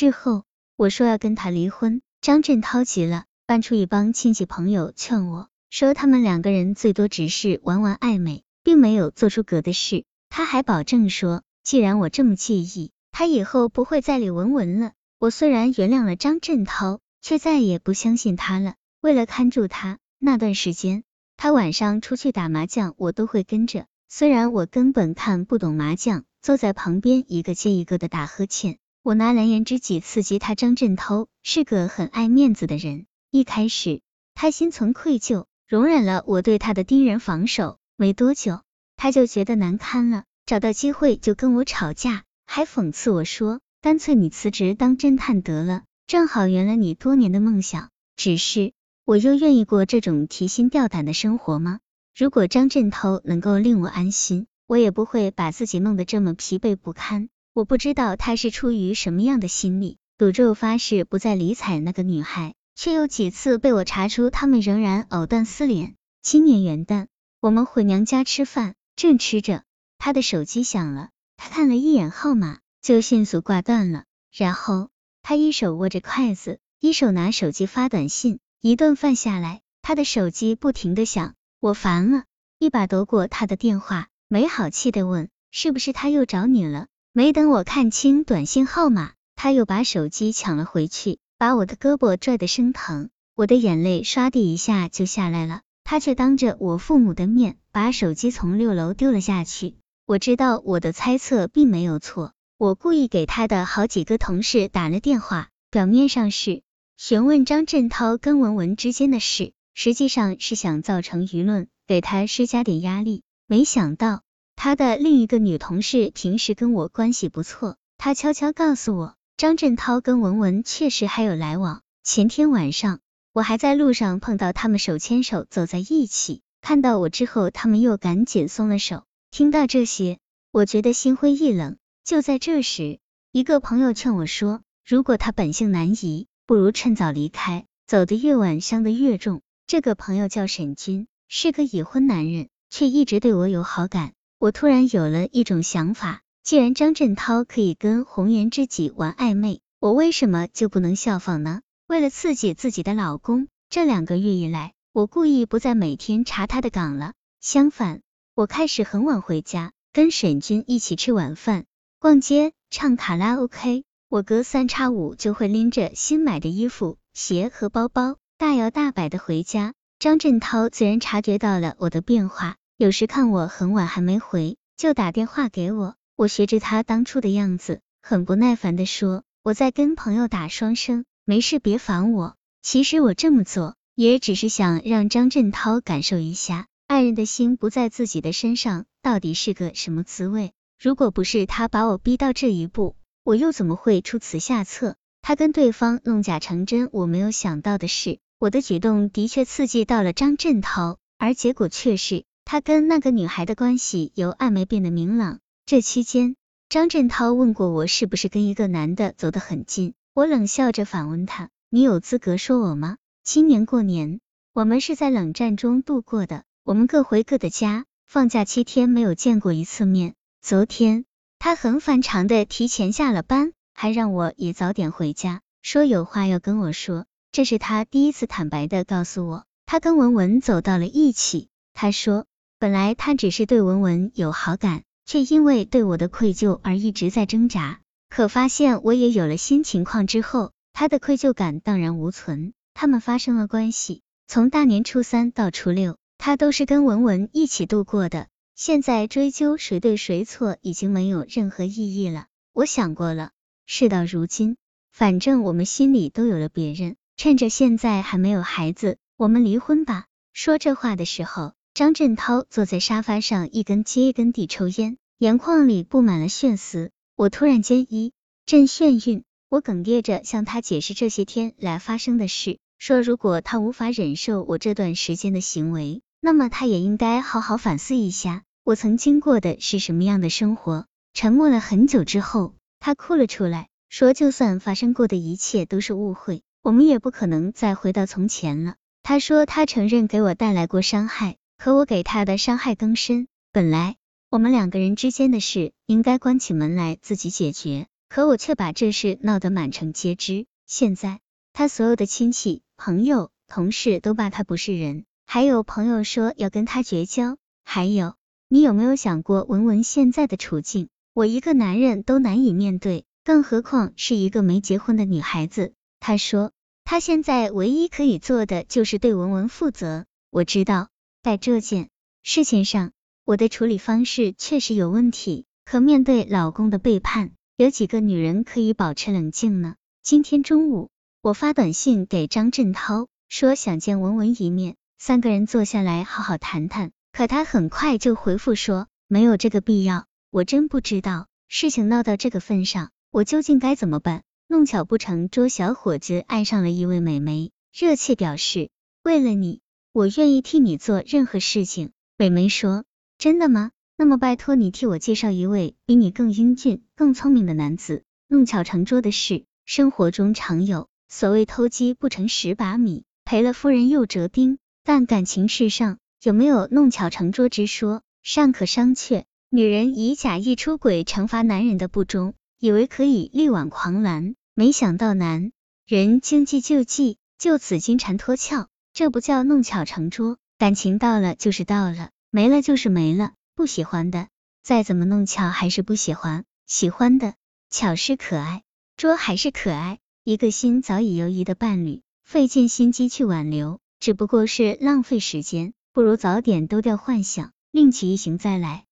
之后，我说要跟他离婚，张振涛急了，搬出一帮亲戚朋友劝我，说他们两个人最多只是玩玩暧昧，并没有做出格的事。他还保证说，既然我这么介意，他以后不会再理文文了。我虽然原谅了张振涛，却再也不相信他了。为了看住他，那段时间，他晚上出去打麻将，我都会跟着。虽然我根本看不懂麻将，坐在旁边一个接一个的打呵欠。我拿蓝颜知己刺激他，张振涛是个很爱面子的人。一开始，他心存愧疚，容忍了我对他的盯人防守。没多久，他就觉得难堪了，找到机会就跟我吵架，还讽刺我说：“干脆你辞职当侦探得了，正好圆了你多年的梦想。”只是。我又愿意过这种提心吊胆的生活吗？如果张振涛能够令我安心，我也不会把自己弄得这么疲惫不堪。我不知道他是出于什么样的心理，赌咒发誓不再理睬那个女孩，却有几次被我查出他们仍然藕断丝连。今年元旦，我们回娘家吃饭，正吃着，他的手机响了，他看了一眼号码，就迅速挂断了。然后他一手握着筷子，一手拿手机发短信。一顿饭下来，他的手机不停的响，我烦了，一把夺过他的电话，没好气的问，是不是他又找你了？没等我看清短信号码，他又把手机抢了回去，把我的胳膊拽得生疼，我的眼泪唰的一下就下来了。他却当着我父母的面把手机从六楼丢了下去。我知道我的猜测并没有错，我故意给他的好几个同事打了电话，表面上是。询问张振涛跟文文之间的事，实际上是想造成舆论，给他施加点压力。没想到他的另一个女同事平时跟我关系不错，她悄悄告诉我，张振涛跟文文确实还有来往。前天晚上我还在路上碰到他们手牵手走在一起，看到我之后，他们又赶紧松了手。听到这些，我觉得心灰意冷。就在这时，一个朋友劝我说，如果他本性难移。不如趁早离开，走得越晚，伤得越重。这个朋友叫沈军，是个已婚男人，却一直对我有好感。我突然有了一种想法，既然张振涛可以跟红颜知己玩暧昧，我为什么就不能效仿呢？为了刺激自己的老公，这两个月以来，我故意不再每天查他的岗了。相反，我开始很晚回家，跟沈军一起吃晚饭、逛街、唱卡拉 OK。我隔三差五就会拎着新买的衣服、鞋和包包，大摇大摆的回家。张振涛自然察觉到了我的变化，有时看我很晚还没回，就打电话给我。我学着他当初的样子，很不耐烦的说：“我在跟朋友打双生，没事别烦我。”其实我这么做，也只是想让张振涛感受一下，爱人的心不在自己的身上，到底是个什么滋味。如果不是他把我逼到这一步，我又怎么会出此下策？他跟对方弄假成真，我没有想到的是，我的举动的确刺激到了张振涛，而结果却是他跟那个女孩的关系由暧昧变得明朗。这期间，张振涛问过我是不是跟一个男的走得很近，我冷笑着反问他：“你有资格说我吗？”今年过年，我们是在冷战中度过的，我们各回各的家，放假七天没有见过一次面。昨天。他很反常的提前下了班，还让我也早点回家，说有话要跟我说。这是他第一次坦白的告诉我，他跟文文走到了一起。他说，本来他只是对文文有好感，却因为对我的愧疚而一直在挣扎。可发现我也有了新情况之后，他的愧疚感荡然无存。他们发生了关系，从大年初三到初六，他都是跟文文一起度过的。现在追究谁对谁错已经没有任何意义了。我想过了，事到如今，反正我们心里都有了别人，趁着现在还没有孩子，我们离婚吧。说这话的时候，张振涛坐在沙发上，一根接一根地抽烟，眼眶里布满了血丝。我突然间一阵眩晕，我哽咽着向他解释这些天来发生的事，说如果他无法忍受我这段时间的行为，那么他也应该好好反思一下。我曾经过的是什么样的生活？沉默了很久之后，他哭了出来，说：“就算发生过的一切都是误会，我们也不可能再回到从前了。”他说他承认给我带来过伤害，可我给他的伤害更深。本来我们两个人之间的事应该关起门来自己解决，可我却把这事闹得满城皆知。现在他所有的亲戚、朋友、同事都骂他不是人，还有朋友说要跟他绝交。还有，你有没有想过文文现在的处境？我一个男人都难以面对，更何况是一个没结婚的女孩子。他说，他现在唯一可以做的就是对文文负责。我知道，在这件事情上，我的处理方式确实有问题。可面对老公的背叛，有几个女人可以保持冷静呢？今天中午，我发短信给张振涛，说想见文文一面，三个人坐下来好好谈谈。可他很快就回复说没有这个必要。我真不知道事情闹到这个份上，我究竟该怎么办？弄巧不成拙，小伙子爱上了一位美眉，热切表示为了你，我愿意替你做任何事情。美眉说真的吗？那么拜托你替我介绍一位比你更英俊、更聪明的男子。弄巧成拙的事，生活中常有。所谓偷鸡不成蚀把米，赔了夫人又折兵。但感情事上有没有弄巧成拙之说，尚可商榷。女人以假意出轨惩罚男人的不忠，以为可以力挽狂澜，没想到男人将计就计，就此金蝉脱壳。这不叫弄巧成拙，感情到了就是到了，没了就是没了。不喜欢的，再怎么弄巧还是不喜欢；喜欢的，巧是可爱，拙还是可爱。一个心早已犹疑的伴侣，费尽心机去挽留，只不过是浪费时间。不如早点丢掉幻想，另起一行再来。